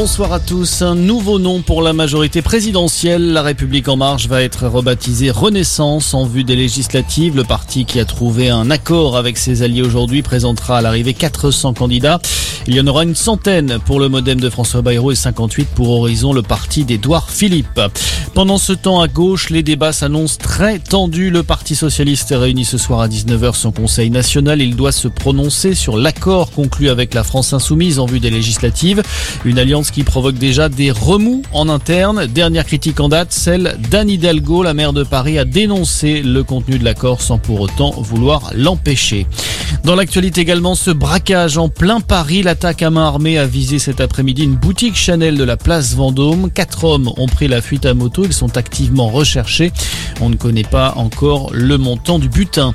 Bonsoir à tous. Un nouveau nom pour la majorité présidentielle. La République en marche va être rebaptisée Renaissance en vue des législatives. Le parti qui a trouvé un accord avec ses alliés aujourd'hui présentera à l'arrivée 400 candidats. Il y en aura une centaine pour le modem de François Bayrou et 58 pour Horizon, le parti d'Édouard Philippe. Pendant ce temps à gauche, les débats s'annoncent très tendus. Le Parti socialiste réunit ce soir à 19h son conseil national. Il doit se prononcer sur l'accord conclu avec la France insoumise en vue des législatives. Une alliance qui provoque déjà des remous en interne. Dernière critique en date, celle d'Anne Hidalgo. La maire de Paris a dénoncé le contenu de l'accord sans pour autant vouloir l'empêcher. Dans l'actualité également, ce braquage en plein Paris. L'attaque à main armée a visé cet après-midi une boutique Chanel de la place Vendôme. Quatre hommes ont pris la fuite à moto. Ils sont activement recherchés. On ne connaît pas encore le montant du butin.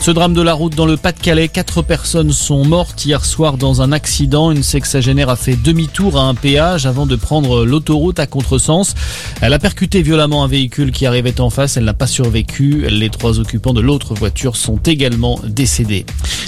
Ce drame de la route dans le Pas-de-Calais, quatre personnes sont mortes hier soir dans un accident. Une sexagénaire a fait demi-tour à un péage avant de prendre l'autoroute à contresens. Elle a percuté violemment un véhicule qui arrivait en face. Elle n'a pas survécu. Les trois occupants de l'autre voiture sont également décédés.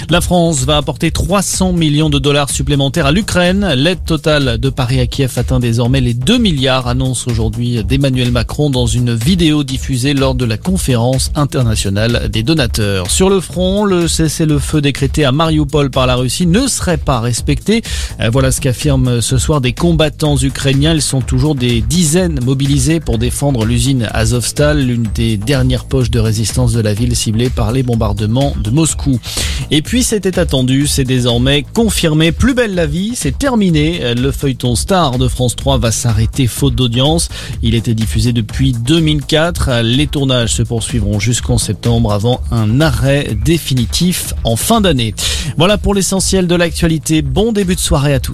La France va apporter 300 millions de dollars supplémentaires à l'Ukraine. L'aide totale de Paris à Kiev atteint désormais les 2 milliards, annonce aujourd'hui d'Emmanuel Macron dans une vidéo diffusée lors de la conférence internationale des donateurs. Sur le front, le cessez-le-feu décrété à Mariupol par la Russie ne serait pas respecté. Euh, voilà ce qu'affirment ce soir des combattants ukrainiens. Ils sont toujours des dizaines mobilisés pour défendre l'usine Azovstal, l'une des dernières poches de résistance de la ville ciblée par les bombardements de Moscou. Puis c'était attendu, c'est désormais confirmé. Plus belle la vie, c'est terminé. Le feuilleton star de France 3 va s'arrêter faute d'audience. Il était diffusé depuis 2004. Les tournages se poursuivront jusqu'en septembre avant un arrêt définitif en fin d'année. Voilà pour l'essentiel de l'actualité. Bon début de soirée à tous.